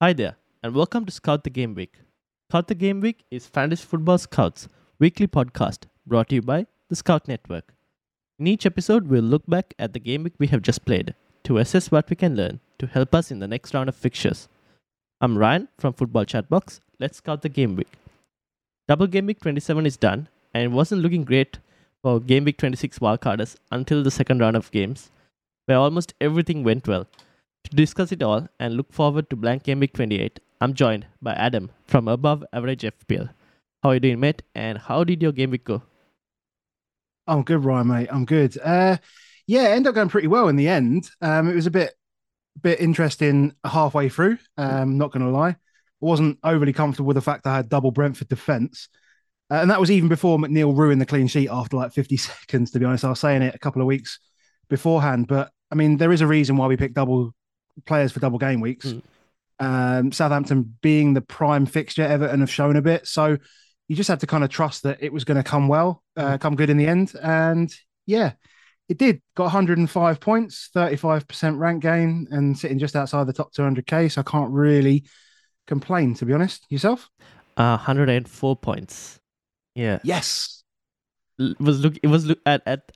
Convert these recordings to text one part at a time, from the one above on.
Hi there, and welcome to Scout the Game Week. Scout the Game Week is Fantasy Football Scouts weekly podcast brought to you by the Scout Network. In each episode, we'll look back at the game week we have just played to assess what we can learn to help us in the next round of fixtures. I'm Ryan from Football Chatbox. Let's scout the game week. Double Game Week 27 is done, and it wasn't looking great for Game Week 26 wildcarders until the second round of games, where almost everything went well. To discuss it all and look forward to Blank Game Week 28, I'm joined by Adam from Above Average FPL. How are you doing, mate? And how did your game week go? I'm good, Ryan, mate. I'm good. Uh, yeah, ended up going pretty well in the end. Um, it was a bit, bit interesting halfway through. Um, not going to lie, I wasn't overly comfortable with the fact I had double Brentford defence, uh, and that was even before McNeil ruined the clean sheet after like 50 seconds. To be honest, I was saying it a couple of weeks beforehand, but I mean, there is a reason why we picked double players for double game weeks. Mm. Um, Southampton being the prime fixture, Everton have shown a bit. So you just had to kind of trust that it was going to come well, uh, hmm. come good in the end. And yeah, it did. Got 105 points, 35% rank gain, and sitting just outside the top 200k. So I can't really complain, to be honest. Yourself? Uh, 104 points. Yeah. Yes. It was look. It was look at at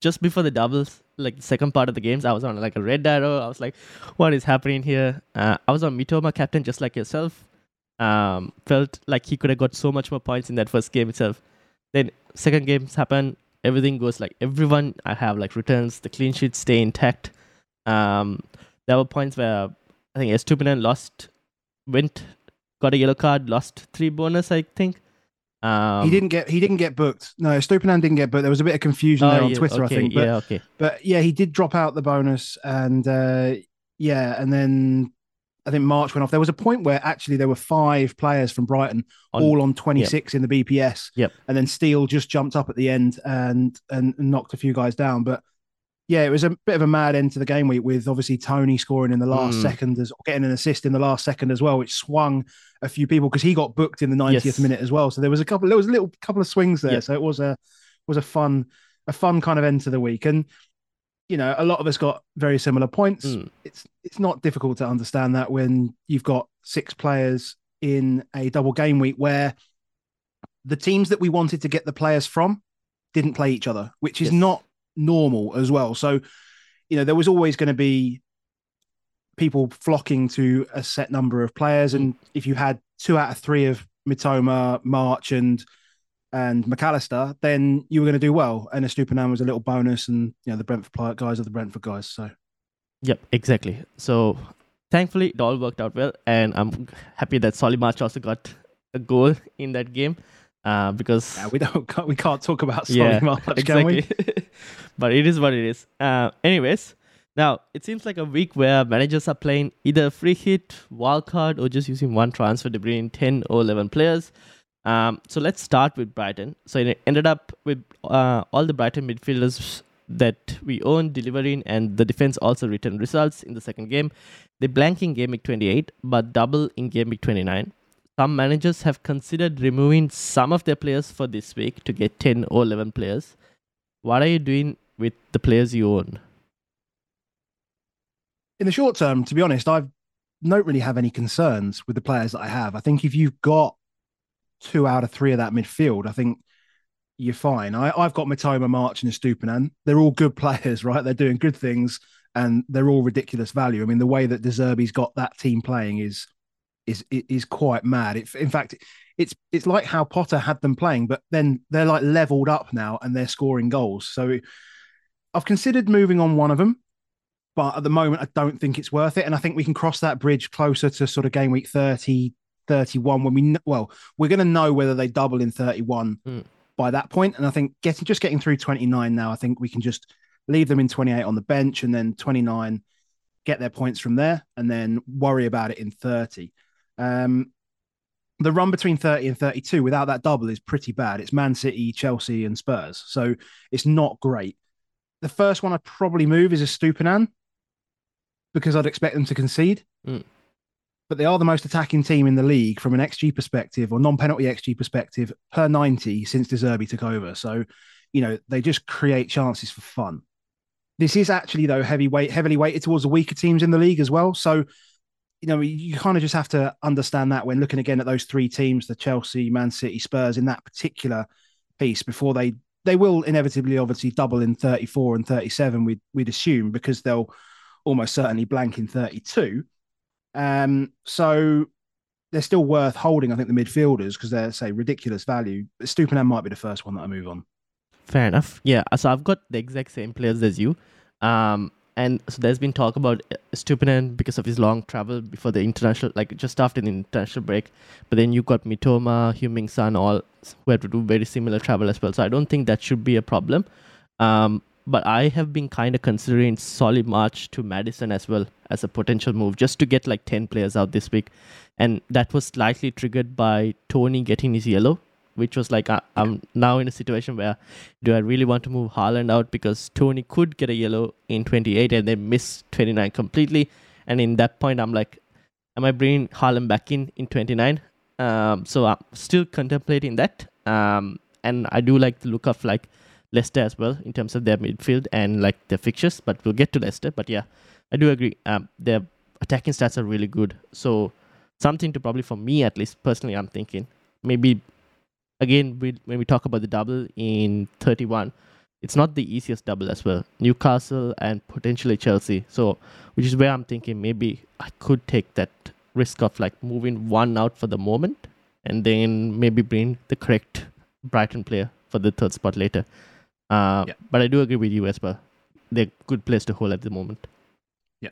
just before the doubles, like the second part of the games, I was on like a red arrow. I was like, what is happening here? Uh, I was on Mitoma captain just like yourself. Um, felt like he could have got so much more points in that first game itself. Then second games happen, everything goes like everyone I have like returns, the clean sheets stay intact. Um, there were points where I think Estupinan lost, went, got a yellow card, lost three bonus, I think. Um, he didn't get he didn't get booked. No, Stupinan didn't get booked. There was a bit of confusion oh, there on yeah, Twitter, okay, I think. But, yeah, okay. But yeah, he did drop out the bonus, and uh, yeah, and then I think March went off. There was a point where actually there were five players from Brighton, on, all on 26 yep. in the BPS. Yep. And then Steele just jumped up at the end and and knocked a few guys down. But yeah, it was a bit of a mad end to the game week with obviously Toney scoring in the last mm. second, as getting an assist in the last second as well, which swung a few people because he got booked in the 90th yes. minute as well. So there was a couple, there was a little couple of swings there. So it was a was a fun a fun kind of end to the week. And you know, a lot of us got very similar points. Mm. It's it's not difficult to understand that when you've got six players in a double game week where the teams that we wanted to get the players from didn't play each other, which is yes. not normal as well. So, you know, there was always going to be people flocking to a set number of players, and if you had two out of three of Mitoma, March, and and Mac Allister, then you were going to do well. And a Estupinan was a little bonus, and you know the Brentford guys are the Brentford guys. So, yep, exactly. So, thankfully, it all worked out well, and I'm happy that Solly-March also got a goal in that game uh, because yeah, we don't we can't talk about Solly yeah, March, exactly. but it is what it is. Uh, anyways, now it seems like a week where managers are playing either free hit, wildcard, or just using one transfer to bring in ten or eleven players. Um, so let's start with Brighton. So it ended up with uh, all the Brighton midfielders that we own delivering, and the defense also returned results in the second game. They blank in game week 28, but double in game week 29 some managers have considered removing some of their players for this week to get 10 or 11 players. What are you doing with the players you own? In the short term, to be honest, I don't really have any concerns with the players that I have. I think if you've got two out of three of that midfield, I think you're fine. I, have got Mitoma, March, and Estupinan. They're all good players, right? They're doing good things and they're all ridiculous value. I mean, the way that De Zerbi's got that team playing is is is quite mad. It, in fact, it's it's like how Potter had them playing, but then they're like leveled up now and they're scoring goals. So I've considered moving on one of them, but at the moment I don't think it's worth it. And I think we can cross that bridge closer to sort of game week 30, 31 when we well we're going to know whether they double in 31 mm. by that point. And I think getting just getting through 29 now, I think we can just leave them in 28 on the bench and then 29 get their points from there and then worry about it in 30. Um, the run between 30 and 32 without that double is pretty bad. It's Man City, Chelsea, and Spurs. So it's not great. The first one I'd probably move is a Stupinan because I'd expect them to concede. Mm. But they are the most attacking team in the league from an XG perspective or non penalty XG perspective per 90 since De Zerbi took over. So, you know, they just create chances for fun. This is actually, though, heavyweight, heavily weighted towards the weaker teams in the league as well. So, you know, you kind of just have to understand that when looking again at those three teams, the Chelsea, Man City, Spurs, in that particular piece, before they they will inevitably obviously double in 34 and 37, we'd we'd assume, because they'll almost certainly blank in 32. Um, so they're still worth holding, I think, the midfielders, because they're say ridiculous value. Estupiñán might be the first one that I move on. Fair enough. Yeah. So I've got the exact same players as you. Um, and so there's been talk about Estupiñán because of his long travel before the international, like just after the international break. But then you got Mitoma, Heung-min Son, all who had to do very similar travel as well. So I don't think that should be a problem. Um, but I have been kind of considering Solly March to Maddison as well as a potential move, just to get like 10 players out this week. And that was slightly triggered by Toney getting his yellow which was like, I, am now in a situation where do I really want to move Haaland out because Toney could get a yellow in 28 and then miss 29 completely. And in that point, I'm like, am I bringing Haaland back in in 29? Um, so I'm still contemplating that. Um, and I do like the look of like Leicester as well in terms of their midfield and like their fixtures, but we'll get to Leicester. But yeah, I do agree. Um, their attacking stats are really good. So something to probably for me at least personally, I'm thinking maybe again, we, when we talk about the double in 31, it's not the easiest double as well. Newcastle and potentially Chelsea. So, which is where I'm thinking maybe I could take that risk of like moving one out for the moment and then maybe bring the correct Brighton player for the third spot later. Uh, yeah. But I do agree with you as well. They're good place to hold at the moment. Yeah.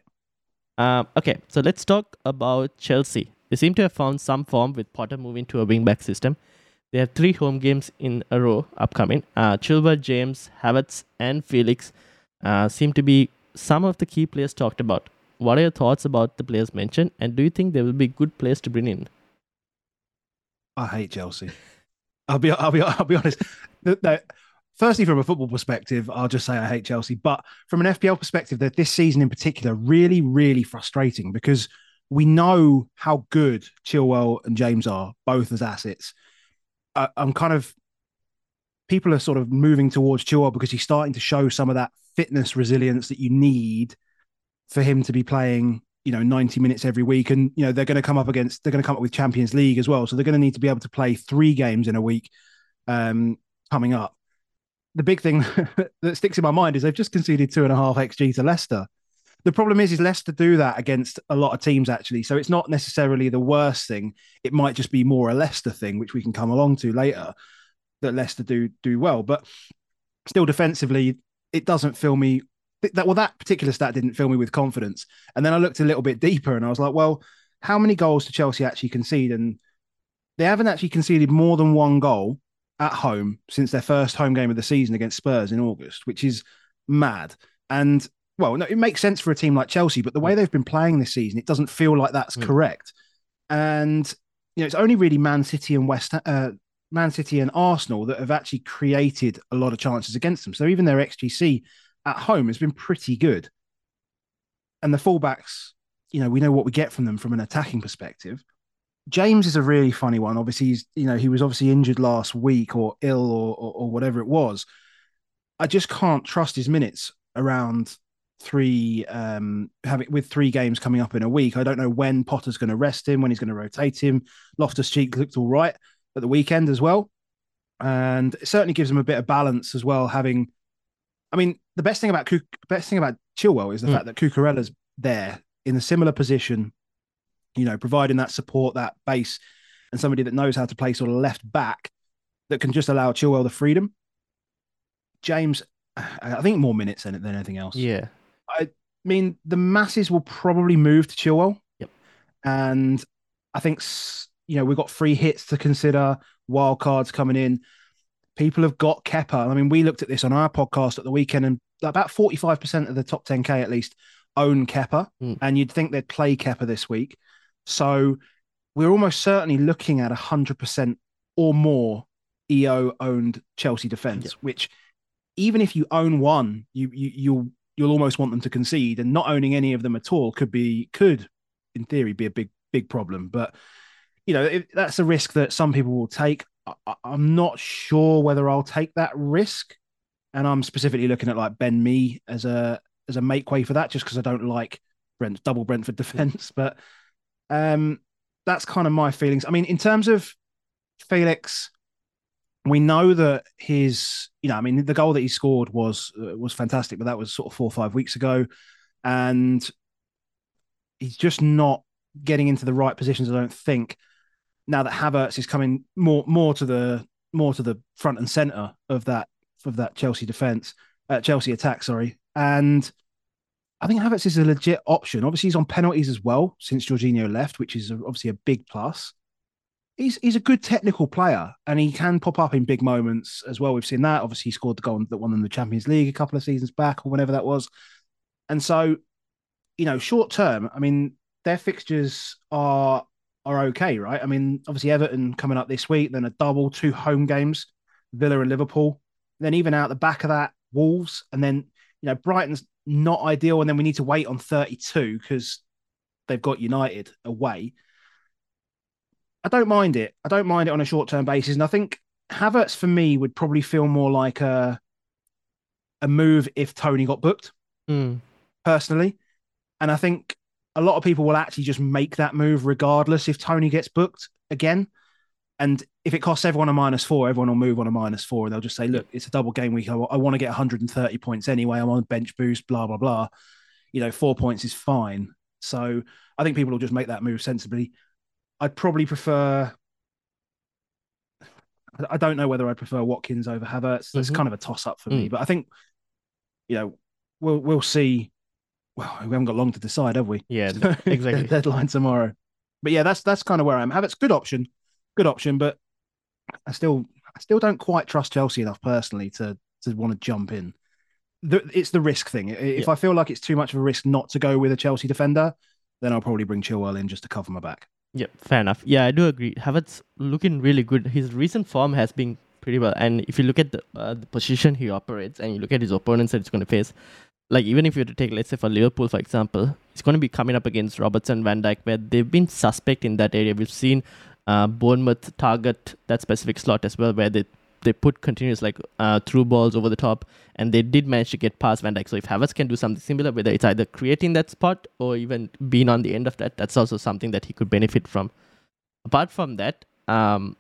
Uh, okay, so let's talk about Chelsea. They seem to have found some form with Potter moving to a wing-back system. They have three home games in a row upcoming. Uh, Chilwell, James, Havertz, and Felix uh, seem to be some of the key players talked about. What are your thoughts about the players mentioned, and do you think they will be good players to bring in? I hate Chelsea. I'll be, I'll be, I'll be honest. firstly, from a football perspective, I'll just say I hate Chelsea. But from an FPL perspective, that this season in particular, really, really frustrating because we know how good Chilwell and James are, both as assets. I, am kind of people are sort of moving towards Chua because he's starting to show some of that fitness resilience that you need for him to be playing you know 90 minutes every week. And you know they're going to come up against they're going to come up with champions league as well. So they're going to need to be able to play three games in a week um coming up. The big thing that sticks in my mind is they've just conceded two and a half xg to leicester the problem is, is Leicester do that against a lot of teams actually. So it's not necessarily the worst thing. It might just be more a Leicester thing, which we can come along to later. That Leicester do do well, but still defensively, it doesn't fill me. That well, that particular stat didn't fill me with confidence. And then I looked a little bit deeper, and I was like, well, how many goals did Chelsea actually concede? And they haven't actually conceded more than one goal at home since their first home game of the season against Spurs in August, which is mad. And well, no, it makes sense for a team like Chelsea, but the way mm. they've been playing this season, it doesn't feel like that's mm. correct. And you know, it's only really Man City and West, uh, Man City and Arsenal that have actually created a lot of chances against them. So even their XGC at home has been pretty good. And the fullbacks, you know, we know what we get from them from an attacking perspective. James is a really funny one. Obviously, he's you know he was obviously injured last week or ill or, or, or whatever it was. I just can't trust his minutes around three um having with three games coming up in a week. I don't know when Potter's going to rest him, when he's going to rotate him. Loftus Cheek looked all right at the weekend as well, and it certainly gives him a bit of balance as well. Having, I mean, the best thing about best thing about Chilwell is the Mm. fact that Cucurella's there in a similar position, you know, providing that support, that base, and somebody that knows how to play sort of left back that can just allow Chilwell the freedom. James, I think more minutes than than anything else. Yeah. I mean, the masses will probably move to Chilwell. Yep. And I think, you know, we've got free hits to consider, wild cards coming in. People have got Kepa. I mean, we looked at this on our podcast at the weekend, and about 45% of the top 10K at least own Kepa. Mm. And you'd think they'd play Kepa this week. So we're almost certainly looking at 100% or more EO owned Chelsea defense, which even if you own one, you, you you'll you'll almost want them to concede, and not owning any of them at all could be could, in theory, be a big big problem. But you know that's a risk that some people will take. I, I'm not sure whether I'll take that risk, and I'm specifically looking at like Ben Mee as a as a make way for that, just because I don't like Brent double Brentford defense. But um, that's kind of my feelings. I mean, in terms of Felix, we know that his, you know, I mean, the goal that he scored was uh, was fantastic, but that was sort of four or five weeks ago, and he's just not getting into the right positions. I don't think now that Havertz is coming more more to the more to the front and center of that of that Chelsea defense, uh, Chelsea attack. Sorry, and I think Havertz is a legit option. Obviously, he's on penalties as well since Jorginho left, which is obviously a big plus he's he's a good technical player and he can pop up in big moments as well. We've seen that. Obviously, he scored the goal that won them the Champions League a couple of seasons back or whenever that was. And so, you know, short term, I mean, their fixtures are are okay, right? I mean, obviously Everton coming up this week, then a double, two home games, Villa and Liverpool. Then even out the back of that, Wolves, and then you know, Brighton's not ideal, and then we need to wait on 32 because they've got United away. I don't mind it. I don't mind it on a short term basis. And I think Havertz for me would probably feel more like a a move if Toney got booked Mm. personally. And I think a lot of people will actually just make that move regardless if Toney gets booked again. And if it costs everyone a minus four, everyone will move on a minus four. And they'll just say, look, it's a double game week. I, I want to get 130 points anyway. I'm on bench boost, blah, blah, blah. You know, four points is fine. So I think people will just make that move sensibly. I'd probably prefer. I- don't know whether I'd prefer Watkins over Havertz. That's Mhm. kind of a toss up for me. Mm. But I think, you know, we'll we'll see. Well, we haven't got long to decide, have we? Yeah, exactly. Deadline tomorrow. But yeah, that's that's kind of where I am. Havertz, good option, good option. But I still I still don't quite trust Chelsea enough personally to to want to jump in. The, it's the risk thing. If Yeah. I feel like it's too much of a risk not to go with a Chelsea defender, then I'll probably bring Chilwell in just to cover my back. Yeah, fair enough. Yeah, I do agree. Havertz looking really good. His recent form has been pretty well. And if you look at the, uh, the position he operates and you look at his opponents that he's going to face, like even if you were to take, let's say, for Liverpool, for example, he's going to be coming up against Robertson, Van Dijk, where they've been suspect in that area. We've seen uh, Bournemouth target that specific slot as well, where they they put continuous like uh, through balls over the top, and they did manage to get past Van Dijk. So if Havertz can do something similar, whether it's either creating that spot or even being on the end of that, that's also something that he could benefit from. Apart from that, um,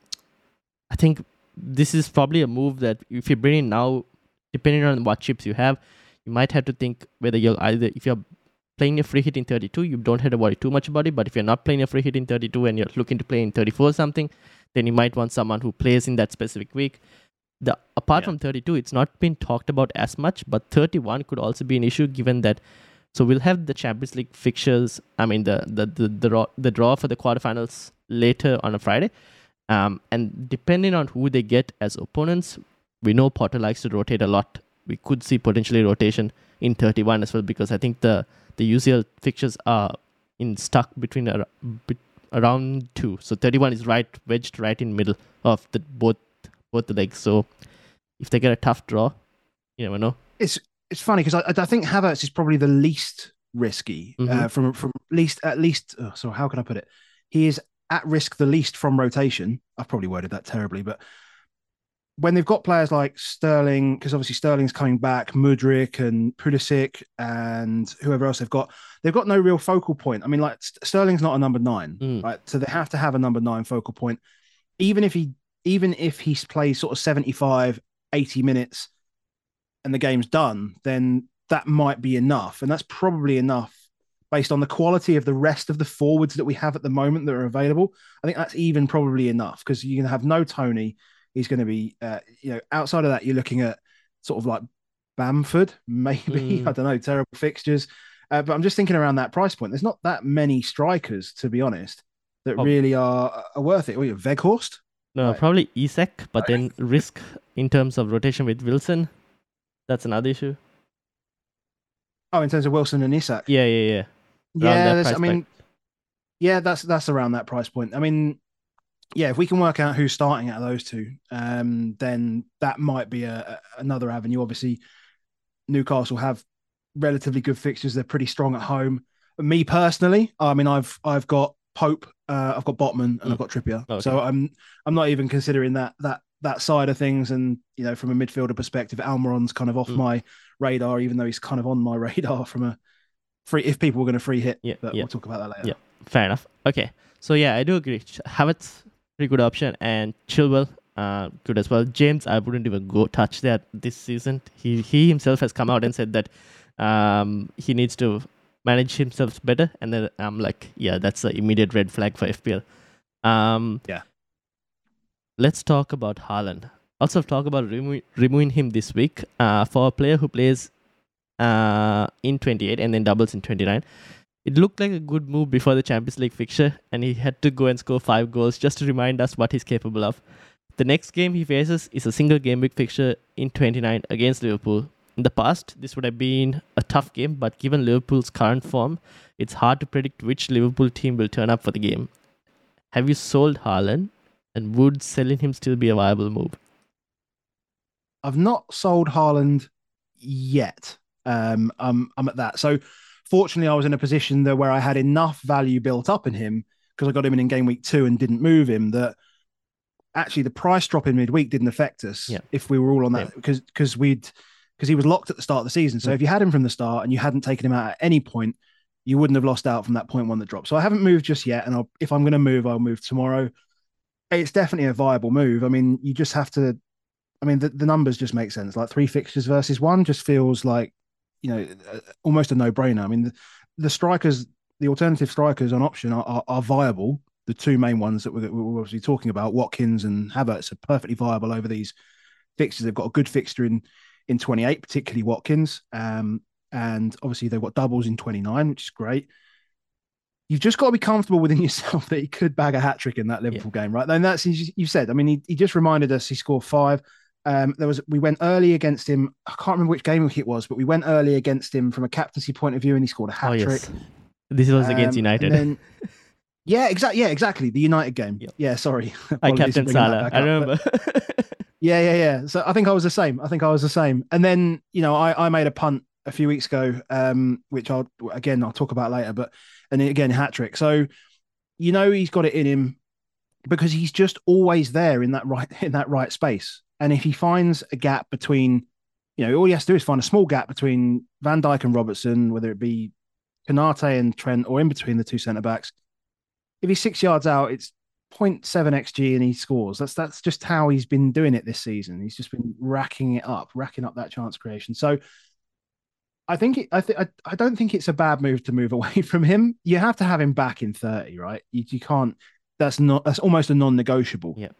I think this is probably a move that if you bring in now, depending on what chips you have, you might have to think whether you're either if you're playing a free hit in 32, you don't have to worry too much about it. But if you're not playing a free hit in 32 and you're looking to play in 34 or something, then you might want someone who plays in that specific week. The apart Yeah. from 32, it's not been talked about as much, but 31 could also be an issue given that. So we'll have the Champions League fixtures. I mean the the the the draw, the draw for the quarterfinals later on a Friday, um, and depending on who they get as opponents, we know Potter likes to rotate a lot. We could see potentially rotation in 31 as well because I think the the UCL fixtures are in stuck between a, around two. So 31 is right wedged right in middle of the both both the legs. So if they get a tough draw, you never know. It's it's funny because I, I think Havertz is probably the least risky uh, Mhm. from from least at least. Oh, so how can I put it? He is at risk the least from rotation. I've probably worded that terribly, but when they've got players like Sterling, because obviously Sterling's coming back, Mudryk and Pulisic and whoever else they've got, they've got no real focal point. I mean, like Sterling's not a number nine, Mm. right? So they have to have a number nine focal point. Even if he, even if he plays sort of 75, 80 minutes and the game's done, then that might be enough, and that's probably enough based on the quality of the rest of the forwards that we have at the moment that are available. I think that's even probably enough because you're going to have no Toney. He's going to be, uh, you know, outside of that, you're looking at sort of like Bamford, maybe. Mm. I don't know, terrible fixtures. Uh, but I'm just thinking around that price point. There's not that many strikers, to be honest, that oh. really are, are worth it. Or you Weghorst? No, right. probably Isak, but then risk in terms of rotation with Wilson. That's another issue. Oh, in terms of Wilson and Isak. Yeah, yeah, yeah. yeah, I mean, yeah, that's that's around that price point. I mean, yeah, if we can work out who's starting out of those two, um, then that might be a, a, another avenue. Obviously, Newcastle have relatively good fixtures. They're pretty strong at home. Me personally, I mean, I've I've got Pope, uh, I've got Botman, and mm. I've got Trippier. Okay. So I'm I'm not even considering that that that side of things. And you know, from a midfielder perspective, Almiron's kind of off mm. my radar, even though he's kind of on my radar from a free. If people were going to free hit, yeah, but yeah. we'll talk about that later. Yeah, fair enough. Okay, so yeah, I do agree. Havertz pretty good option, and Chilwell uh, good as well. James, I wouldn't even go touch that this season. He he himself has come out and said that um, he needs to manage himself better. And then I'm like, yeah, that's an immediate red flag for FPL. Um, yeah. Let's talk about Haaland. Also, talk about remo- removing him this week uh, for a player who plays uh, in 28 and then doubles in 29. It looked like a good move before the Champions League fixture, and he had to go and score five goals just to remind us what he's capable of. The next game he faces is a single game week fixture in 29 against Liverpool, in the past, this would have been a tough game, but given Liverpool's current form, it's hard to predict which Liverpool team will turn up for the game. Have you sold Haaland, and would selling him still be a viable move? I've not sold Haaland yet. Um, I'm, I'm at that. So, fortunately, I was in a position there where I had enough value built up in him because I got him in in game week two and didn't move him that actually the price drop in midweek didn't affect us yeah. if we were all on that because yeah. because we'd because he was locked at the start of the season. So mm. if you had him from the start and you hadn't taken him out at any point, you wouldn't have lost out from that point one that dropped. So I haven't moved just yet, and I'll, if I'm going to move, I'll move tomorrow. It's definitely a viable move. I mean, you just have to. I mean, the, the numbers just make sense. Like three fixtures versus one just feels like, you know, almost a no brainer. I mean, the, the, strikers, the alternative strikers on option are, are, are viable. The two main ones that we're, we're obviously talking about, Watkins and Havertz, are perfectly viable over these fixtures. They've got a good fixture in in 28, particularly Watkins. Um, and obviously they've got doubles in 29, which is great. You've just got to be comfortable within yourself that he could bag a hat trick in that Liverpool yeah. game, right? And that's you said. I mean, he, he just reminded us he scored five. Um, there was we went early against him. I can't remember which game it was, but we went early against him from a captaincy point of view, and he scored a hat oh, trick. Yes. This was um, against United. Then, yeah, exactly. Yeah, exactly. The United game. Yep. Yeah, sorry. I captain Salah. I remember. Yeah, yeah, yeah. So I think I was the same. I think I was the same. And then, you know, I, I made a punt a few weeks ago, um, which I'll again I'll talk about later. But and again, hat trick. So you know he's got it in him because he's just always there in that right in that right space. And if he finds a gap between, you know, all he has to do is find a small gap between Van Dijk and Robertson, whether it be Konate and Trent or in between the two centre backs. If he's six yards out, it's 0.7 xg and he scores. That's that's just how he's been doing it this season. He's just been racking it up, racking up that chance creation. So I think it, I think I don't think it's a bad move to move away from him. You have to have him back in 30, right? You, you can't. That's not. That's almost a non-negotiable. Yeah.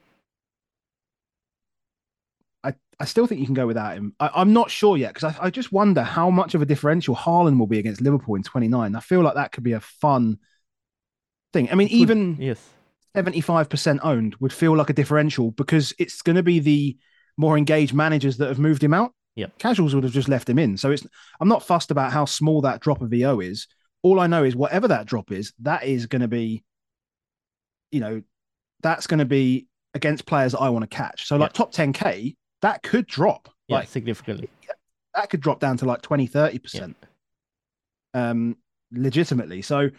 I, I still think you can go without him. I, am not sure yet because I, I just wonder how much of a differential Haaland will be against Liverpool in 29. I feel like that could be a fun thing. I mean, even yes 75% owned would feel like a differential because it's going to be the more engaged managers that have moved him out. Yeah. Casuals would have just left him in. So it's I'm not fussed about how small that drop of EO is. All I know is whatever that drop is, that is going to be, you know, that's going to be against players that I want to catch. So like top 10K, that could drop. Yeah, like significantly. That could drop down to like 20, 30%. Yeah. Um, legitimately. So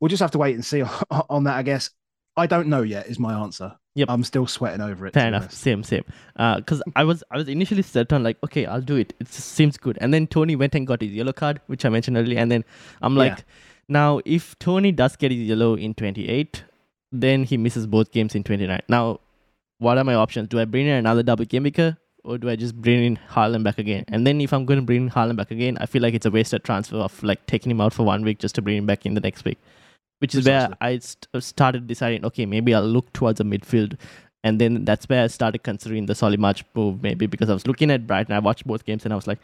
we'll just have to wait and see on that, I guess. I don't know yet. Is my answer. Yep. I'm still sweating over it. Fair enough. Honest. Same, same. Because uh, I was, I was initially set on like, okay, I'll do it. It seems good. And then Toney went and got his yellow card, which I mentioned earlier. And then I'm like, yeah. now if Toney does get his yellow in 28, then he misses both games in 29. Now, what are my options? Do I bring in another double game maker, or do I just bring in Haaland back again? And then if I'm going to bring in Haaland back again, I feel like it's a wasted transfer of like taking him out for one week just to bring him back in the next week. Which is Precisely. where I st- started deciding, okay, maybe I'll look towards the midfield. And then that's where I started considering the Solly March move, maybe because I was looking at Brighton. I watched both games and I was like,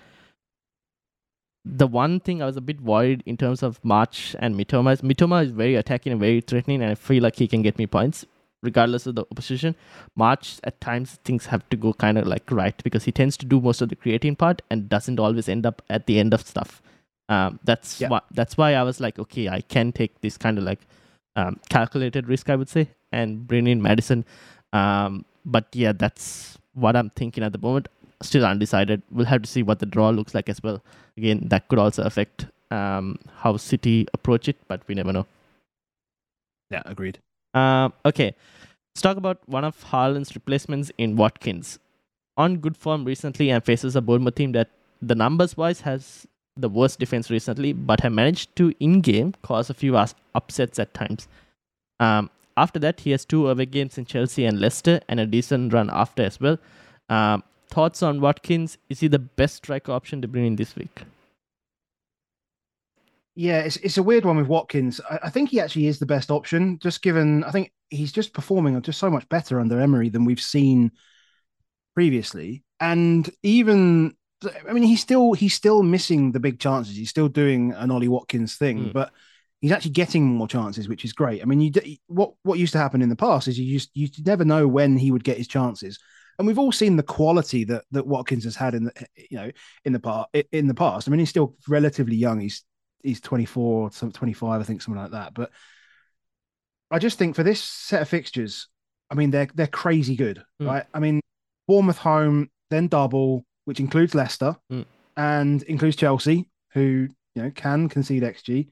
the one thing I was a bit worried in terms of March and Mitoma is Mitoma is very attacking and very threatening, and I feel like he can get me points regardless of the opposition. March at times things have to go kind of like right because he tends to do most of the creating part and doesn't always end up at the end of stuff. Um, that's Yeah. why that's why I was like, okay, I can take this kind of like um, calculated risk, I would say, and bring in Maddison. Um, but yeah, that's what I'm thinking at the moment. Still undecided. We'll have to see what the draw looks like as well. Again, that could also affect um, how City approach it, but we never know. Yeah, agreed. Um, okay, let's talk about one of Haaland's replacements in Watkins. On good form recently and faces a Bournemouth team that the numbers wise has the worst defense recently, but have managed to in game cause a few upsets at times. Um, after that, he has two away games in Chelsea and Leicester and a decent run after as well. Um, thoughts on Watkins? Is he the best striker option to bring in this week? Yeah, it's it's a weird one with Watkins. I, I think he actually is the best option, just given I think he's just performing just so much better under Emery than we've seen previously. And even I mean, he's still he's still missing the big chances. He's still doing an Ollie Watkins thing, Mm. but he's actually getting more chances, which is great. I mean, you what what used to happen in the past is you used you never know when he would get his chances. And we've all seen the quality that that Watkins has had in the you know in the part in the past. I mean, he's still relatively young. He's he's 24 or some 25 i think something like that. But i just think for this set of fixtures i mean they're they're crazy good Mm. right? I mean bournemouth home then double which includes leicester Mm. and includes chelsea who you know can concede xg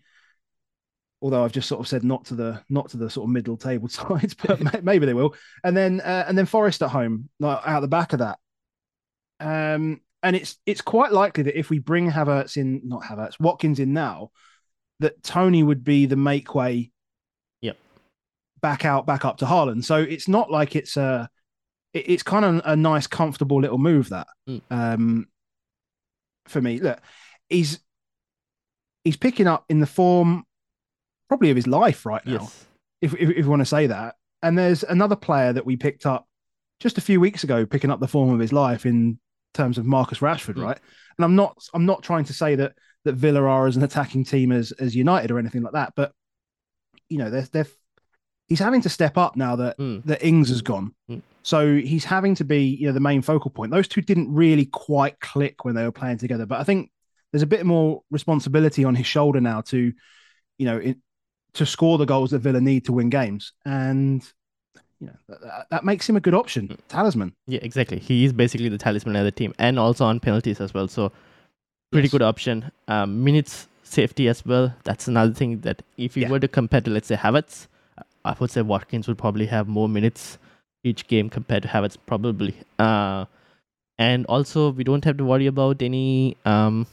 although i've just sort of said not to the not to the sort of middle table sides but maybe they will. And then uh, and then forest at home like out the back of that. Um and it's it's quite likely that if we bring Havertz in, not Havertz, Watkins in now, that Toney would be the make way. Yep. Back out, back up to Haaland. So it's not like it's a, it- it's kind of a nice, comfortable little move that, Mm. um, for me. Look, he's he's picking up in the form probably of his life right now Yes. if, if, if you want to say that. And there's another player that we picked up just a few weeks ago, picking up the form of his life in terms of Marcus Rashford, Mm. right? And I'm not I'm not trying to say that that Villa are as an attacking team as as United or anything like that, but you know, they're they're he's having to step up now that Mm. that Ings has gone. Mm. So he's having to be, you know, the main focal point. Those two didn't really quite click when they were playing together, but I think there's a bit more responsibility on his shoulder now to, you know, in, to score the goals that Villa need to win games, and you know that, that makes him a good option, Mm. talisman. Yeah, exactly. He is basically the talisman of the team and also on penalties as well. So pretty Yes. good option. Um, minutes safety as well. That's another thing that if you Yeah. were to compare to let's say Havertz, I would say Watkins would probably have more minutes each game compared to Havertz probably. Uh, and also we don't have to worry about any um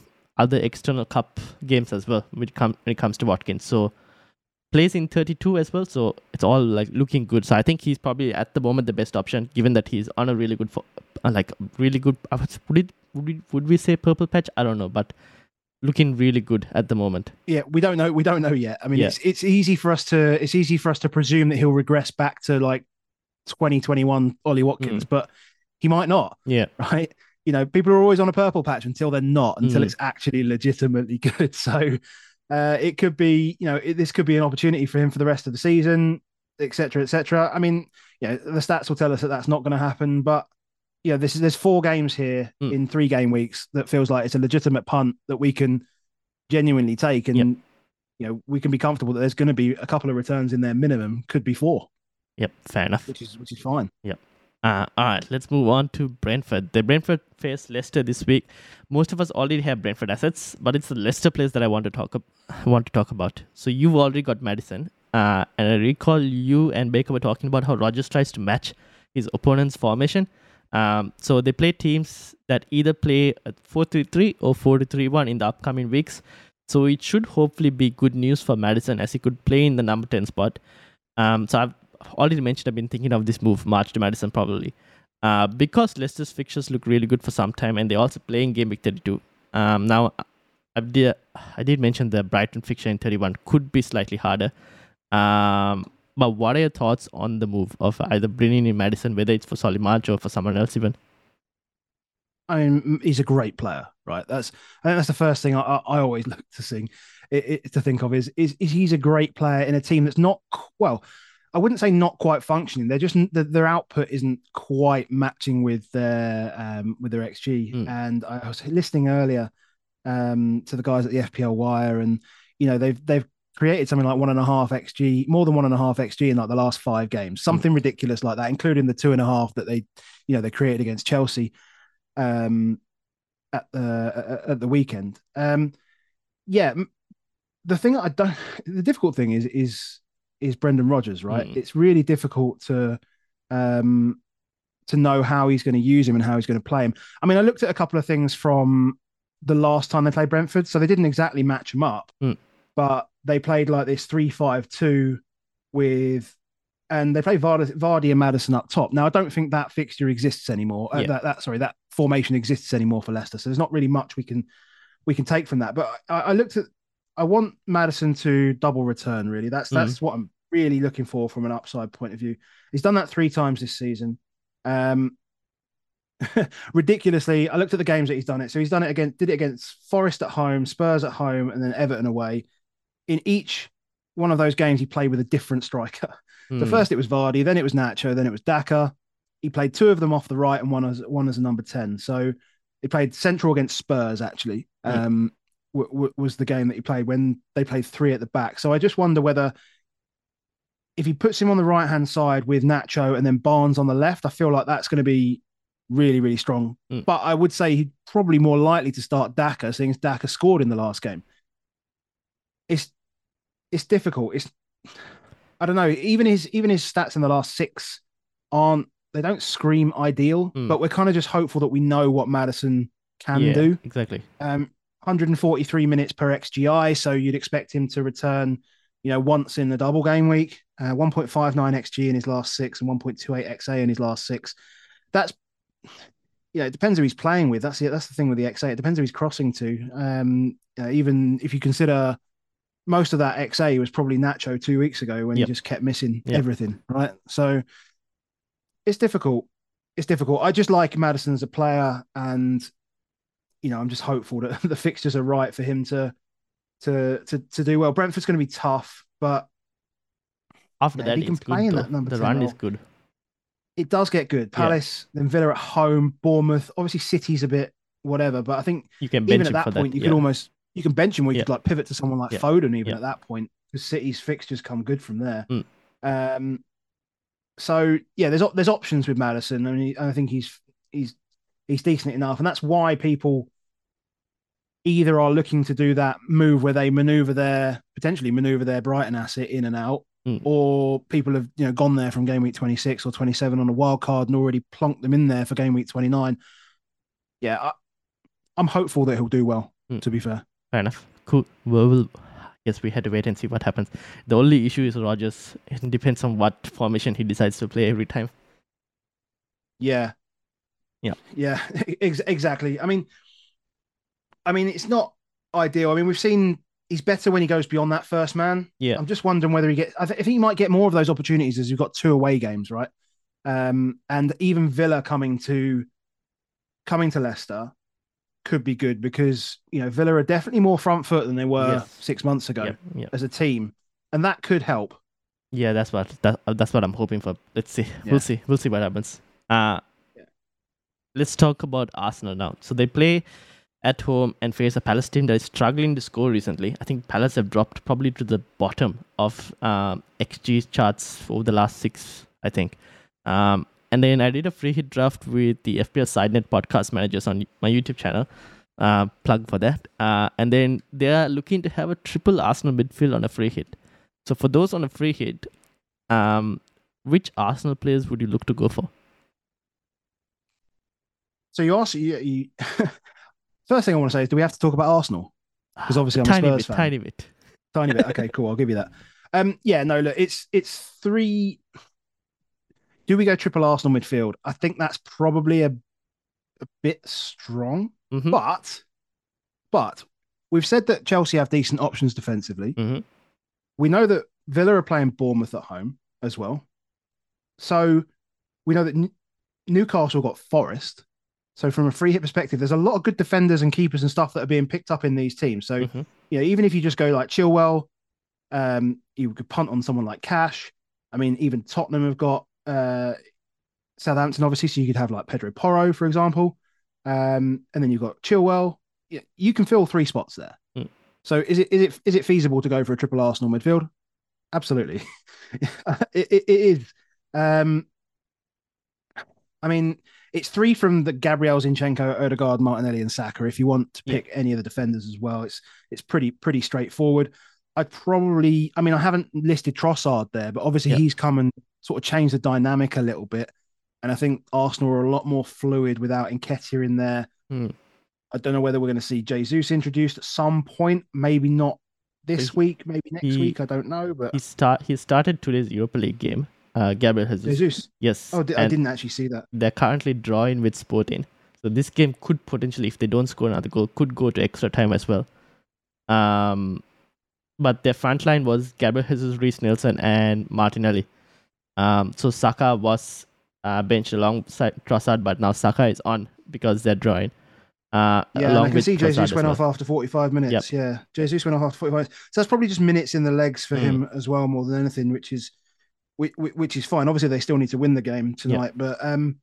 other external cup games as well when it, com- when it comes to Watkins. So plays in 32 as well so it's all like looking good so i think he's probably at the moment the best option given that he's on a really good fo- uh, like really good I would, would it would we, would we say purple patch i don't know but looking really good at the moment Yeah, we don't know. We don't know yet. I mean, Yeah. it's it's easy for us to it's easy for us to presume that he'll regress back to like 2021 Ollie Watkins, but he might not. yeah right? You know, people are always on a purple patch until they're not, until Mm. it's actually legitimately good. So uh, it could be, you know, it, this could be an opportunity for him for the rest of the season, etc., etc. I mean, know, the stats will tell us that that's not going to happen, but you know, this is there's four games here Mm. in three game weeks that feels like it's a legitimate punt that we can genuinely take, and Yep. you know, we can be comfortable that there's going to be a couple of returns in there minimum, could be four, yep fair enough which is which is fine. Uh, all right, let's move on to Brentford. The Brentford face Leicester this week. Most of us already have Brentford assets, but it's the Leicester place that I want to talk ab- want to talk about. So you've already got Maddison, uh, and I recall you and Baker were talking about how Rodgers tries to match his opponent's formation. Um, so they play teams that either play at 4-3-3 or 4-3-1 in the upcoming weeks. So it should hopefully be good news for Maddison as he could play in the number 10 spot. Um, so I've already mentioned I've been thinking of this move, March to Maddison probably. Uh, because Leicester's fixtures look really good for some time, and they're also playing game week 32. Um, now, I did, I did mention the Brighton fixture in 31 could be slightly harder. Um, but what are your thoughts on the move of either bringing in Maddison, whether it's for Solly March or for someone else even? I mean, he's a great player, right? That's that's the first thing I, I always look to sing, it, it, to think of is, is is he's a great player in a team that's not well. I wouldn't say not quite functioning. They're just their output isn't quite matching with their um, with their xG. Mm. And I was listening earlier um, to the guys at the FPL Wire, and you know they've they've created something like one and a half xG, more than one and a half xG in like the last five games, hmm. something mm. ridiculous like that, including the two and a half that they you know they created against Chelsea um, at the at the weekend. Um, yeah, the thing I don't, the difficult thing is is is Brendan Rodgers, right? Mm. It's really difficult to um to know how he's going to use him and how he's going to play him. I mean, I looked at a couple of things from the last time they played Brentford, so they didn't exactly match him up, mm. but they played like this three-five-two with and they play Vardy, Vardy and Maddison up top. Now, I don't think that fixture exists anymore. Uh, yeah. Uh, that, that sorry, that formation exists anymore for Leicester. So there's not really much we can we can take from that. But I, I looked at, I want Maddison to double return. Really, that's that's mm. what I'm really looking for from an upside point of view. He's done that three times this season. Um, ridiculously, I looked at the games that he's done it. So he's done it again, did it against Forest at home, Spurs at home, and then Everton away. In each one of those games, he played with a different striker. Mm. So hmm. first it was Vardy, then it was Nacho, then it was Daka. He played two of them off the right and one as one as a number ten. So he played central against Spurs. Actually, mm. um, w- w- was the game that he played when they played three at the back. So I just wonder whether if he puts him on the right hand side with Nacho and then Barnes on the left, I feel like that's going to be really, really strong. Mm. But I would say he's probably more likely to start Daka, seeing as Daka scored in the last game. It's it's difficult. It's I don't know. Even his even his stats in the last six aren't they don't scream ideal, mm. but we're kind of just hopeful that we know what Maddison can yeah, do. Exactly. Um, 143 minutes per XGI, so you'd expect him to return, you know, once in the double game week. Uh, 1.59 XG in his last six and 1.28 XA in his last six. That's yeah, it depends who he's playing with. That's the that's the thing with the XA. It depends who he's crossing to. Um, uh, even if you consider most of that XA was probably Nacho two weeks ago when yep. he just kept missing yep. everything, right? So it's difficult. It's difficult. I just like Maddison as a player, and you know, I'm just hopeful that the fixtures are right for him to to to to do well. Brentford's going to be tough, but after that, he can play in that number. The run is good. It does get good. Palace, yeah. then Villa at home, Bournemouth. Obviously, City's a bit whatever, but I think you can even at that point, that, you yeah. could almost you can bench him where you yeah. could like pivot to someone like. Foden even at that point because City's fixtures come good from there. Mm. Um, so yeah, there's there's options with Maddison. I mean, I think he's he's he's decent enough, and that's why people either are looking to do that move where they maneuver their potentially maneuver their Brighton asset in and out, mm. or people have you know gone there from game week 26 or 27 on a wild card and already plonked them in there for game week 29. Yeah, I, I'm hopeful that he'll do well. Mm. To be fair. Fair enough. Cool. Well, we'll yes, we had to wait and see what happens. The only issue is Rodgers. It depends on what formation he decides to play every time. Yeah. Yeah. Yeah. Ex- exactly. I mean, I mean, it's not ideal. I mean, we've seen he's better when he goes beyond that first man. Yeah. I'm just wondering whether he gets. I, th- I think he might get more of those opportunities as you've got two away games, right? Um, and even Villa coming to coming to Leicester could be good because you know Villa are definitely more front foot than they were yes. six months ago yep, yep. as a team, and that could help. Yeah, that's what that, that's what I'm hoping for. Let's see. Yeah. We'll see. We'll see what happens. Uh. Let's talk about Arsenal now. So they play at home and face a team that is struggling to score recently. I think Palace have dropped probably to the bottom of um, XG charts over the last six. I think. Um, and then I did a free hit draft with the FPL SideNet podcast managers on my YouTube channel. Uh, plug for that. Uh, and then they are looking to have a triple Arsenal midfield on a free hit. So for those on a free hit, um, which Arsenal players would you look to go for? So you also you, you first thing I want to say is, do we have to talk about Arsenal? Because obviously I'm a Spurs bit, fan. Tiny bit, tiny bit. Okay, cool. I'll give you that. Um, yeah, no, look, it's it's three do we go triple Arsenal midfield? I think that's probably a a bit strong, Mhm. but but we've said that Chelsea have decent options defensively. Mhm. We know that Villa are playing Bournemouth at home as well, so we know that N- Newcastle got Forest. So from a free hit perspective, there's a lot of good defenders and keepers and stuff that are being picked up in these teams. So Mhm. you know, even if you just go like Chilwell, um, you could punt on someone like Cash. I mean, even Tottenham have got uh, Southampton, obviously, so you could have like Pedro Porro, for example, um, and then you've got Chilwell. Yeah, you can fill three spots there. Mm. So is it is it is it feasible to go for a triple Arsenal midfield? Absolutely, it, it, it is. Um, I mean, it's three from the Gabriel Zinchenko, Odegaard, Martinelli, and Saka. If you want to Yeah. pick any of the defenders as well, it's it's pretty pretty straightforward. I'd probably, I mean, I haven't listed Trossard there, but obviously Yeah. he's come and sort of changed the dynamic a little bit. And I think Arsenal are a lot more fluid without Nketiah in there. Hmm. I don't know whether we're going to see Jesus introduced at some point. Maybe not this week, maybe next he- week. I don't know, but He start he started today's Europa League game. Uh, Gabriel Jesus. Jesus. Yes. Oh, I and didn't actually see that. They're currently drawing with Sporting. So this game could potentially, if they don't score another goal, could go to extra time as well. Um, but their front line was Gabriel Jesus, Reiss Nelson, and Martinelli. Um, so Saka was uh, benched alongside Trossard, but now Saka is on because they're drawing. Uh, Yeah, along I can see Trossard Jesus went well. off after 45 minutes. Yeah, Jesus went off after 45 minutes. So that's probably just minutes in the legs for Mm. him as well, more than anything, which is which, which is fine. Obviously, they still need to win the game tonight, but um,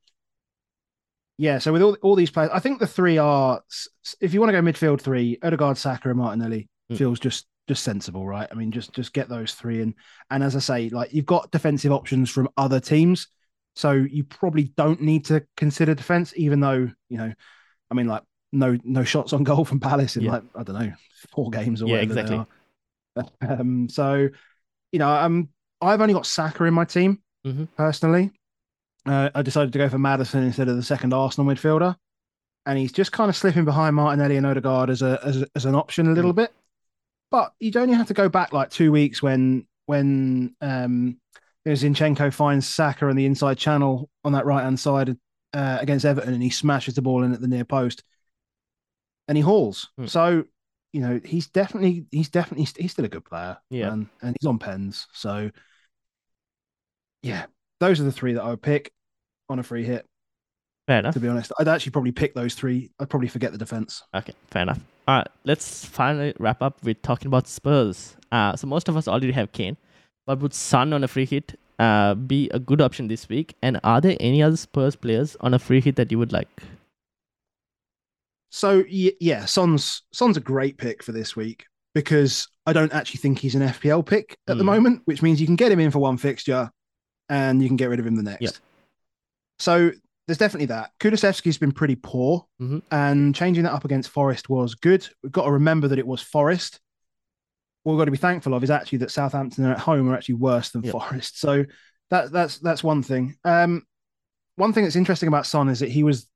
yeah. So with all all these players, I think the three are. If you want to go midfield three, Odegaard, Saka, and Martinelli Mm. feels just just sensible, right? I mean, just just get those three in. And as I say, like you've got defensive options from other teams, so you probably don't need to consider defense, even though you know, I mean, like no no shots on goal from Palace in Yeah. like I don't know four games or Yeah, whatever. they exactly. are. Um, so you know, um, I've only got Saka in my team Mhm. personally. Uh, I decided to go for Maddison instead of the second Arsenal midfielder, and he's just kind of slipping behind Martinelli and Odegaard as a as, as an option a little bit. But you'd only have to go back like two weeks when when um, Zinchenko finds Saka on the inside channel on that right hand side uh, against Everton, and he smashes the ball in at the near post, and he hauls. Hmm. So you know he's definitely he's definitely he's still a good player. Yeah. and, and he's on pens. So yeah, those are the three that I would pick on a free hit. Fair enough. To be honest, I'd actually probably pick those three. I'd probably forget the defense. Okay, fair enough. All right, let's finally wrap up with talking about Spurs. Uh, so most of us already have Kane, but would Son on a free hit uh, be a good option this week? And are there any other Spurs players on a free hit that you would like? So y- yeah, Son's Son's a great pick for this week because I don't actually think he's an FPL pick at the Mm. moment, which means you can get him in for one fixture and you can get rid of him the next. Yep. So there's definitely that. Kulusevski's been pretty poor, Mhm. and changing that up against Forest was good. We've got to remember that it was Forest. What we've got to be thankful of is actually that Southampton at home are actually worse than Yep. Forest. So that that's that's one thing. Um, one thing that's interesting about Son is that he was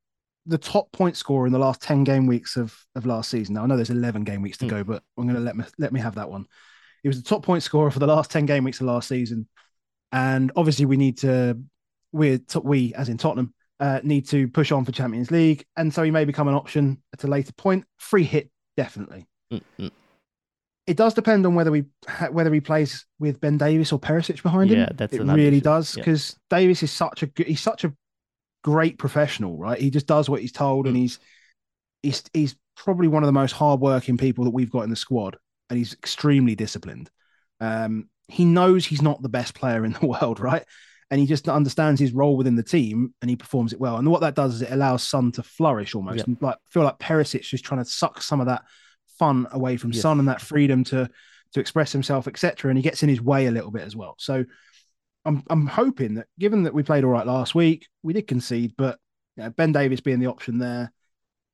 the top point scorer in the last 10 game weeks of, of last season. Now I know there's 11 game weeks to Mm. go, but I'm going to let me let me have that one. He was the top point scorer for the last 10 game weeks of last season. And obviously we need to we we as in Tottenham uh, need to push on for Champions League and so he may become an option at a later point. Free hit definitely. Mm-mm. It does depend on whether we whether he plays with Ben Davies or Perisic behind him. Yeah, that's it really issue. does Yeah. because Davies is such a good, he's such a great professional, right? He just does what he's told, and Mm. he's he's he's probably one of the most hardworking people that we've got in the squad, and he's extremely disciplined. Um, he knows he's not the best player in the world, right? And he just understands his role within the team, and he performs it well. And what that does is it allows Son to flourish almost, Yep. and like feel like Perisic just trying to suck some of that fun away from Yes. Son and that freedom to to express himself, etc. And he gets in his way a little bit as well. So I'm I'm hoping that given that we played all right last week, we did concede, but you know, Ben Davies being the option there,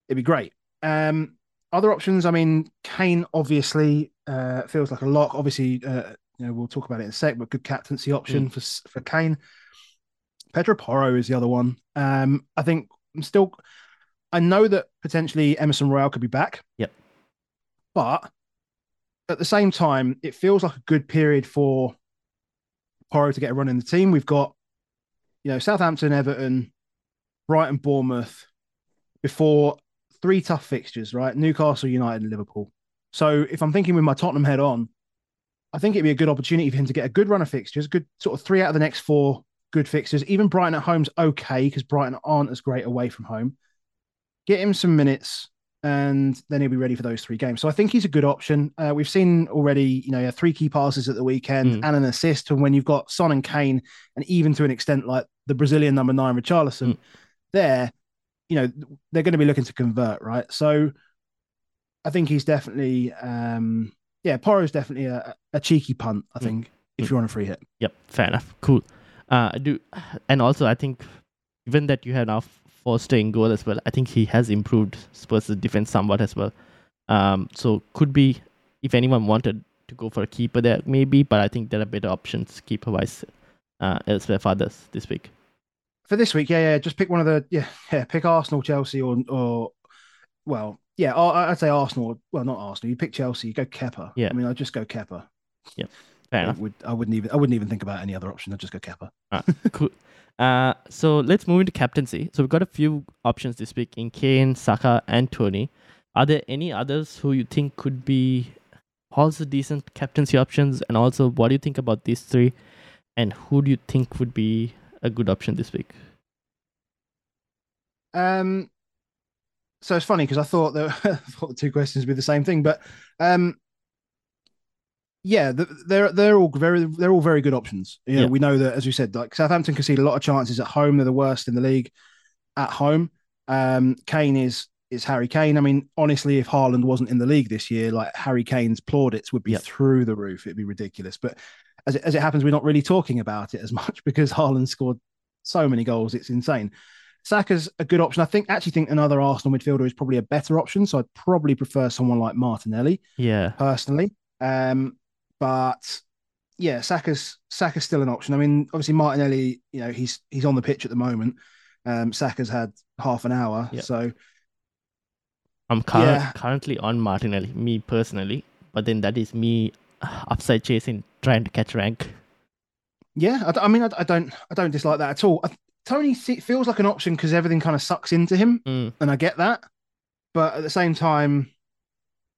it'd be great. Um, other options, I mean, Kane obviously uh, feels like a lock. Obviously, uh, you know, we'll talk about it in a sec, but good captaincy option for for Kane. Pedro Porro is the other one. Um, I think I'm still. I know that potentially Emerson Royal could be back. Yep. But at the same time, it feels like a good period for Porro to get a run in the team. We've got, you know, Southampton, Everton, Brighton, Bournemouth, before three tough fixtures, right? Newcastle, United, and Liverpool. So if I'm thinking with my Tottenham head on, I think it'd be a good opportunity for him to get a good run of fixtures, good sort of three out of the next four good fixtures. Even Brighton at home's okay because Brighton aren't as great away from home. Get him some minutes, and then he'll be ready for those three games. So I think he's a good option. Uh, we've seen already, you know, three key passes at the weekend Mm. and an assist. And when you've got Son and Kane, and even to an extent like the Brazilian number nine, Richarlison, Mm. there, you know, they're going to be looking to convert, right? So I think he's definitely, um, yeah, Porro's definitely a, a cheeky punt. I Mm. think if Mm. you're on a free hit. Yep, fair enough. Cool. Uh, do, and also I think, given that you have now Foster in goal as well, I think he has improved Spurs' defense somewhat as well. Um, so could be if anyone wanted to go for a keeper there, maybe, but I think there are better options keeper wise uh, elsewhere for others this week. for this week, yeah, yeah, just pick one of the yeah, yeah, pick Arsenal, Chelsea, or or well, yeah, I- I'd say Arsenal. Well, not Arsenal. You pick Chelsea, you go Kepa. Yeah. I mean, I'd just go Kepa. Fair I, enough. would, I wouldn't even I wouldn't even think about any other option. I'd just go Kepa. cool. Uh, so let's move into captaincy. So we've got a few options this week in Kane, Saka, and Toney. Are there any others who you think could be also decent captaincy options? And also, what do you think about these three? And who do you think would be a good option this week? Um, so it's funny because I thought that I thought the two questions would be the same thing, but um, yeah, the, they're they're all very they're all very good options. You know, Yeah. we know that as we said, like Southampton concede a lot of chances at home. They're the worst in the league at home. Um, Kane is is Harry Kane. I mean, honestly, if Haaland wasn't in the league this year, like Harry Kane's plaudits would be through the roof. It'd be ridiculous. But as it, as it happens, we're not really talking about it as much because Haaland scored so many goals. It's insane. Saka's a good option. I think actually think another Arsenal midfielder is probably a better option. So I'd probably prefer someone like Martinelli Yeah. personally. Um, but yeah, Saka's Saka's still an option. I mean, obviously Martinelli, you know, he's he's on the pitch at the moment. Um, Saka's had half an hour, Yeah. so I'm cur- Yeah. currently on Martinelli, me personally. But then that is me uh, upside chasing, trying to catch rank. yeah. I mean, I don't I don't dislike that at all. I, Toney feels like an option because everything kind of sucks into him, Mm, and I get that. But at the same time,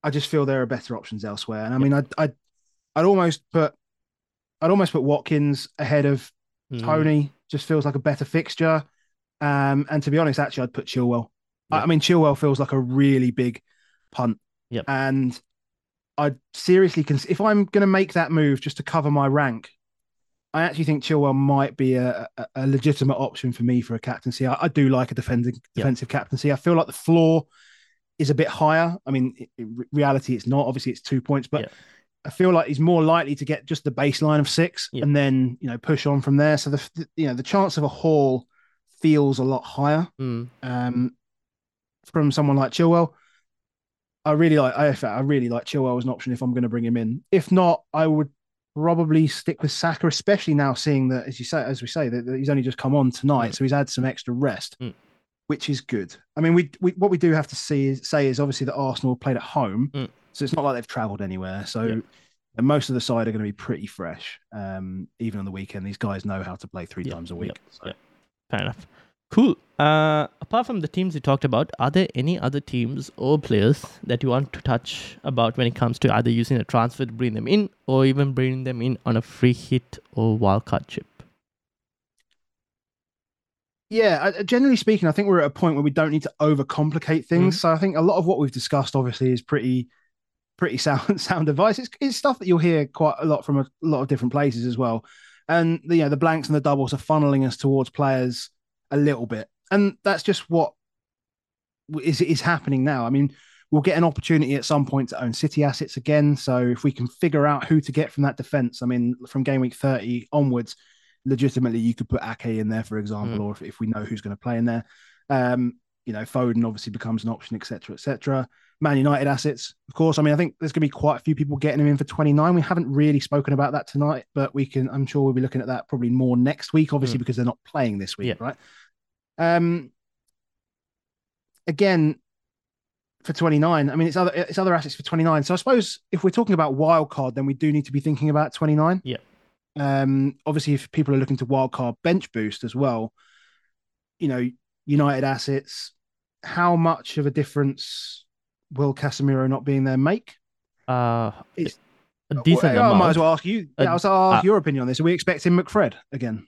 I just feel there are better options elsewhere. And I mean, I'd I'd, I'd almost put I'd almost put Watkins ahead of mm, Toney just feels like a better fixture. Um, and to be honest, actually, I'd put Chilwell. I- I mean, Chilwell feels like a really big punt. Yep. And I'd seriously cons- if I'm going to make that move just to cover my rank, I actually think Chilwell might be a, a, a legitimate option for me for a captaincy. I, I do like a defending defensive captaincy. I feel like the floor is a bit higher. I mean, reality, it's not. Obviously, it's two points, but Yeah. I feel like he's more likely to get just the baseline of six Yeah. and then you know push on from there. So the the- you know the chance of a haul feels a lot higher mm, um, from someone like Chilwell. I really like I, I really like Chilwell as an option if I'm going to bring him in. If not, I would probably stick with Saka, especially now seeing that as you say, as we say, that, that he's only just come on tonight, Mm. so he's had some extra rest, Mm. which is good. I mean, we, we what we do have to see is, say is obviously that Arsenal played at home, Mm. so it's not like they've travelled anywhere. So. Yeah. And most of the side are going to be pretty fresh. Um, even on the weekend, these guys know how to play three Yeah, times a week. so. yeah. Fair enough. Cool. Uh, apart from the teams you talked about, are there any other teams or players that you want to touch about when it comes to either using a transfer to bring them in or even bringing them in on a free hit or wildcard chip? Yeah, generally speaking, I think we're at a point where we don't need to overcomplicate things. So I think a lot of what we've discussed, obviously, is pretty, pretty sound sound advice. It's, it's stuff that you'll hear quite a lot from a lot of different places as well. And the, you know, the blanks and the doubles are funneling us towards players a little bit, and that's just what is is happening now. I mean, we'll get an opportunity at some point to own City assets again. So if we can figure out who to get from that defense, I mean, from game week thirty onwards, legitimately you could put Ake in there, for example, Mm. or if, if we know who's going to play in there. Um, you know, Foden obviously becomes an option, etc., etc. Man United assets, of course. I mean, I think there's going to be quite a few people getting him in for 29. We haven't really spoken about that tonight, but we can. I'm sure we'll be looking at that probably more next week, obviously because they're not playing this week, Yeah. right? Um, again, for 29. I mean, it's other it's other assets for 29. So I suppose if we're talking about wild card, then we do need to be thinking about 29. Yeah. Um, obviously, if people are looking to wildcard bench boost as well, you know, United assets, how much of a difference will Casemiro not being there make? Uh, It's- a decent Well, I might as well ask you. Uh, Yeah, I was ask uh, your opinion on this. Are we expecting McFred again?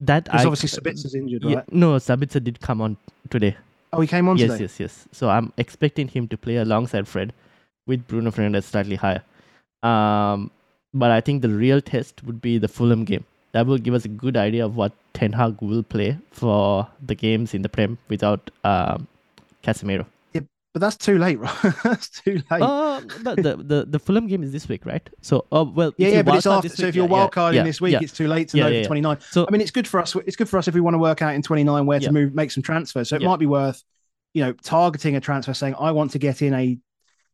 That I obviously Sabitzer's injured, yeah, right? no, Sabitzer did come on today. Oh, he came on yes, today. yes, yes. So I'm expecting him to play alongside Fred, with Bruno Fernandes slightly higher. Um, but I think the real test would be the Fulham game. That will give us a good idea of what Ten Hag will play for the games in the Prem without um, Casemiro. Yeah, but that's too late, right? that's too late. Uh, but the, the the Fulham game is this week, right? So, uh, well, yeah, yeah, but it's after. So week- if you're yeah, wildcarding yeah, this week, yeah. it's too late to know for yeah. 29. So- I mean, it's good for us. It's good for us if we want to work out in 29 where to move, make some transfers. So it might be worth, you know, targeting a transfer, saying I want to get in a,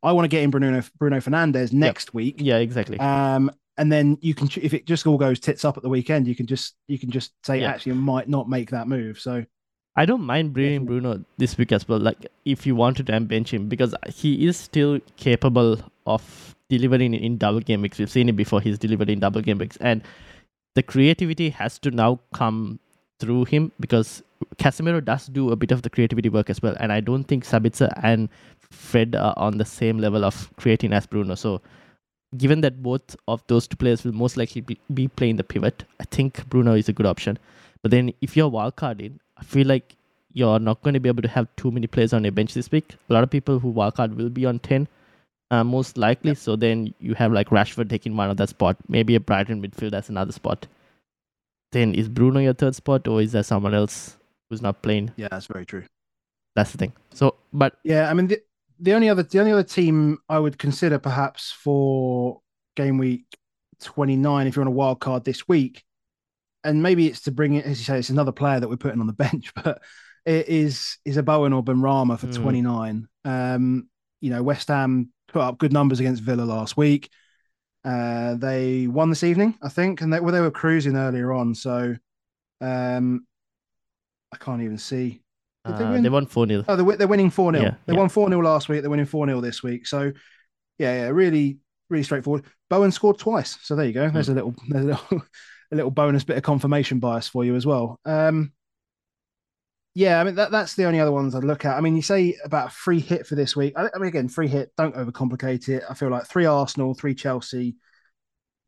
I want to get in Bruno Bruno Fernandes next week. yeah, exactly. Um, and then you can, if it just all goes tits up at the weekend, you can just you can just say Yeah. actually I might not make that move. So I don't mind bringing Bruno this week as well. Like if you wanted to bench him because he is still capable of delivering in double game weeks. We've seen it before. He's delivered in double game weeks, and the creativity has to now come through him because Casemiro does do a bit of the creativity work as well. And I don't think Sabitzer and Fred are on the same level of creating as Bruno. So. Given that both of those two players will most likely be, be playing the pivot, I think Bruno is a good option. But then if you're wildcarding, I feel like you're not going to be able to have too many players on your bench this week. A lot of people who wildcard will be on 10, uh, most likely. So then you have like Rashford taking one of that spot, maybe a Brighton midfield as another spot. Then is Bruno your third spot, or is there someone else who's not playing? yeah, that's very true. That's the thing. So, but Yeah, I mean the, the only other the only other team I would consider perhaps for game week twenty nine if you're on a wild card this week, and maybe it's to bring it as you say it's another player that we're putting on the bench, but it is is a Bowen or Benrahma for Mm. twenty nine. Um, you know, West Ham put up good numbers against Villa last week. Uh, they won this evening, I think, and they well, they were cruising earlier on. So, um, I can't even see. They uh, they won 4 0. Oh, they're, they're winning 4 0. Yeah, they yeah. won 4 0 last week. They're winning 4 0 this week. So, yeah, yeah, really, really straightforward. Bowen scored twice. So, there you go. There's a little, there's a little, a little bonus bit of confirmation bias for you as well. Um, yeah, I mean, that, that's the only other ones I'd look at. I mean, you say about a free hit for this week. I, I mean, again, free hit, don't overcomplicate it. I feel like three Arsenal, three Chelsea,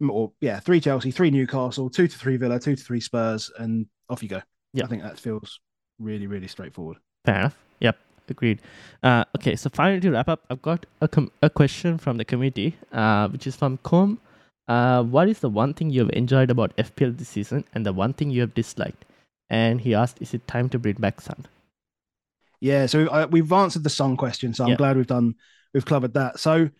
or yeah, three Chelsea, three Newcastle, two to three Villa, two to three Spurs, and off you go. Yeah. I think that feels really, really straightforward. Fair enough. Yep, agreed. Uh, okay, so finally to wrap up, I've got a, com- a question from the committee, uh, which is from Com. Uh, what is the one thing you have enjoyed about FPL this season and the one thing you have disliked? And he asked, is it time to bring back Son? Yeah, so I, we've answered the song question, so I'm Yeah. glad we've done we've covered that. So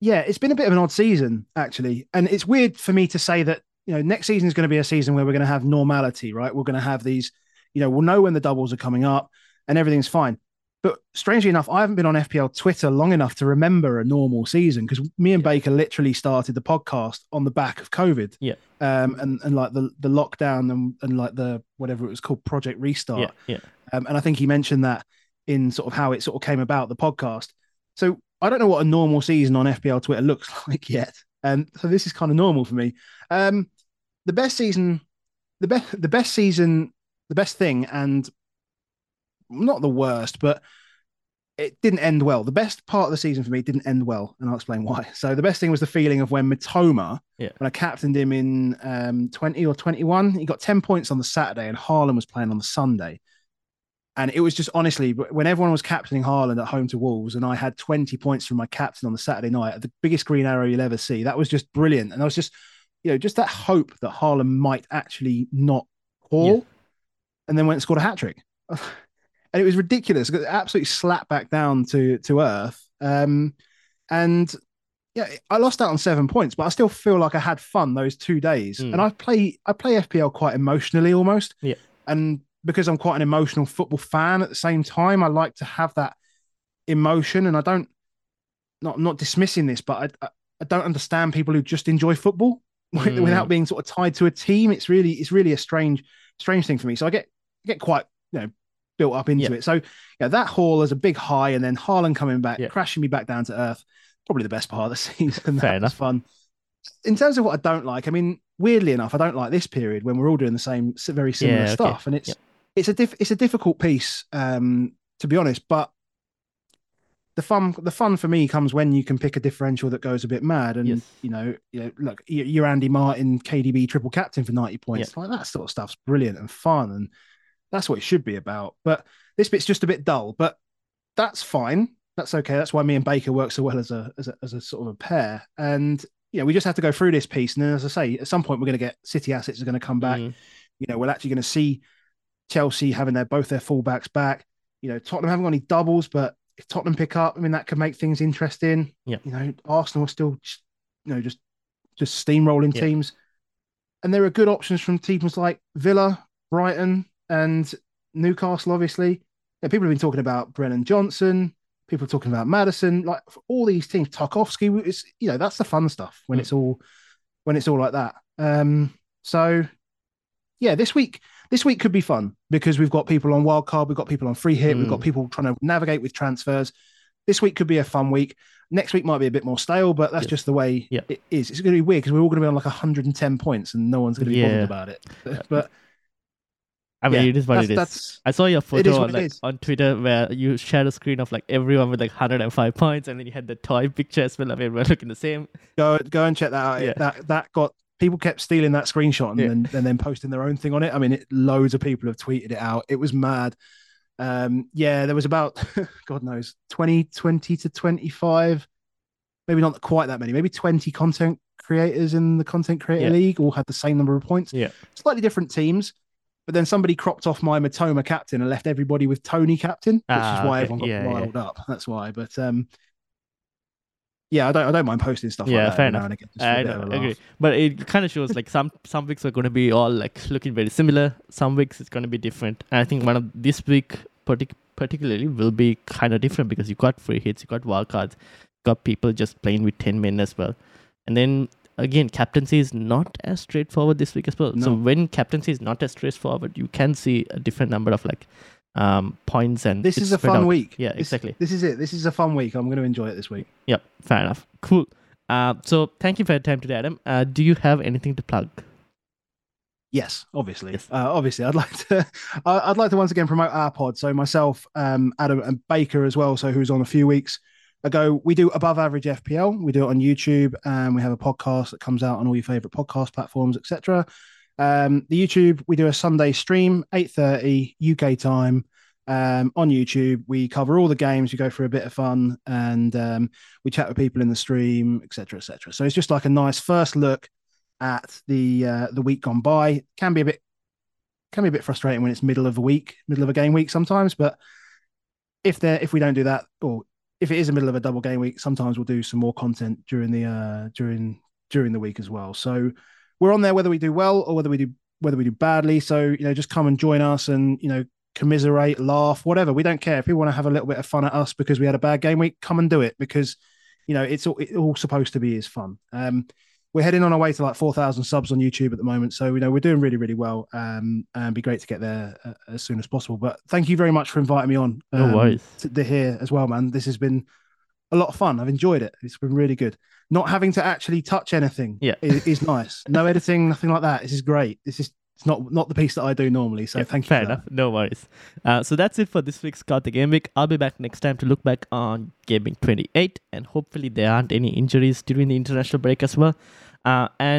yeah, it's been a bit of an odd season actually, and it's weird for me to say that you know next season is going to be a season where we're going to have normality, right? We're going to have these, you know, we'll know when the doubles are coming up and everything's fine. But strangely enough, I haven't been on FPL Twitter long enough to remember a normal season because me and Baker literally started the podcast on the back of COVID. Yeah. Um, and, and like the, the lockdown and, and like the whatever it was called, Project Restart. Yeah, yeah. Um, and I think he mentioned that in sort of how it sort of came about the podcast. So I don't know what a normal season on FPL Twitter looks like yet. And so this is kind of normal for me. Um, the best season, the best, the best season, the best thing, and not the worst, but it didn't end well. The best part of the season for me didn't end well, and I'll explain why. So the best thing was the feeling of when Mitoma, Yeah. when I captained him in um, 20 or 21, he got 10 points on the Saturday, and Haaland was playing on the Sunday. And it was just honestly, when everyone was captaining Haaland at home to Wolves, and I had 20 points from my captain on the Saturday night, the biggest green arrow you'll ever see. That was just brilliant. And I was just, you know, just that hope that Haaland might actually not haul, Yeah. And then went and scored a hat trick. and it was ridiculous. It got absolutely slapped back down to to earth. Um, and yeah, I lost out on seven points, but I still feel like I had fun those two days. Mm. And I play I play FPL quite emotionally almost. Yeah. And because I'm quite an emotional football fan at the same time, I like to have that emotion. And I don't not not dismissing this, but I I, I don't understand people who just enjoy football Mm. without being sort of tied to a team. It's really it's really a strange strange thing for me. So I get get quite you know built up into Yeah. it. So yeah, that haul is a big high, and then Haaland coming back, Yeah. crashing me back down to earth. Probably the best part of the season. Fair that enough. fun. in terms of what I don't like, I mean, weirdly enough, I don't like this period when we're all doing the same, very similar Yeah, okay. stuff, and it's Yep. it's a diff, it's a difficult piece, um, to be honest. But the fun, the fun for me comes when you can pick a differential that goes a bit mad, and Yes. you know, you know, look, you- you're Andy Martin, KDB triple captain for ninety points, like that sort of stuff's brilliant and fun, and that's what it should be about. But this bit's just a bit dull, but that's fine. That's okay. That's why me and Baker work so well as a as a, as a sort of a pair. And yeah, we just have to go through this piece. And then, as I say, at some point we're going to get City assets are going to come back. Mm, You know, we're actually going to see Chelsea having their both their fullbacks back. You know, Tottenham haven't got any doubles, but if Tottenham pick up, I mean, that could make things interesting. Yeah. You know, Arsenal are still, you know, just just steamrolling Yeah. teams, and there are good options from teams like Villa, Brighton, and Newcastle. Obviously, yeah, people have been talking about Brennan Johnson. People are talking about Maddison. Like for all these teams, Tarkowski. It's you know that's the fun stuff when Mm. it's all when it's all like that. Um, so yeah, this week this week could be fun because we've got people on wildcard, we've got people on free hit, we've got Mm. people trying to navigate with transfers. This week could be a fun week. Next week might be a bit more stale, but that's Yes. just the way Yeah. it is. It's going to be weird because we're all going to be on like 110 points and no one's going to be bothered about it. But I mean, yeah, it is what it is. that's I saw your photo on, like, on Twitter where you shared a screen of like everyone with like 105 points, and then you had the toy picture as well of everyone looking the same. go go and check that out. Yeah. That that got people kept stealing that screenshot and Yeah. then and then posting their own thing on it. I mean, it, loads of people have tweeted it out. It was mad. Um, yeah, there was about God knows 20, 20 to 25, maybe not quite that many, maybe 20 content creators in the content creator Yeah. league all had the same number of points. Yeah. Slightly different teams. But then somebody cropped off my Mitoma captain and left everybody with Toney captain, which Ah, is why okay. everyone got Yeah, yeah. riled up. That's why. But um, yeah, I don't I don't mind posting stuff Yeah, like that fair now enough. and again. just for a I bit know, of a I agree. But it kind of shows like some some weeks are going to be all like looking very similar. Some weeks it's going to be different. And I think one of this week partic- particularly will be kind of different because you got free hits, you got wild cards, got people just playing with ten men as well. And then again, captaincy is not as straightforward this week as well. So when captaincy is not as straightforward, you can see a different number of like um points and This is a fun out. week. Yeah, This- exactly. This is it. This is a fun week. I'm going to enjoy it this week. Yep, fair enough. Cool. Uh, so thank you for your time today, Adam. Uh, do you have anything to plug? Yes, obviously. Yes. Uh, obviously, I'd like to. I'd like to once again promote our pod. So myself, um, Adam, and Baker as well. So who's on a few weeks ago. We do above average FPL. We do it on YouTube, and we have a podcast that comes out on all your favorite podcast platforms, etc. Um, the YouTube, we do a Sunday stream, eight thirty UK time. Um, on YouTube, we cover all the games. We go for a bit of fun, and um, we chat with people in the stream, etc., etc. So it's just like a nice first look at the uh, the week gone by. Can be a bit can be a bit frustrating when it's middle of a week, middle of a game week sometimes. But if there if we don't do that, or if it is a middle of a double game week, sometimes we'll do some more content during the uh during during the week as well. So we're on there whether we do well or whether we do whether we do badly. So you know, just come and join us and you know commiserate, laugh, whatever. We don't care if you want to have a little bit of fun at us because we had a bad game week. Come and do it because you know it's all, it's all supposed to be is fun. Um, we're heading on our way to like 4,000 subs on YouTube at the moment. So, you know, we're doing really, really well. Um, and it'd be great to get there uh, as soon as possible. But thank you very much for inviting me on. No um, worries. To, to here as well, man. This has been a lot of fun. I've enjoyed it. It's been really good. Not having to actually touch anything Yeah. is, is nice. No editing, nothing like that. This is great. This is it's not not the piece that I do normally. So Yeah, thank you. Fair for that. enough. No worries. Uh, so that's it for this week's the Game Week. I'll be back next time to look back on Gaming 28, and hopefully there aren't any injuries during the international break as well. Uh, and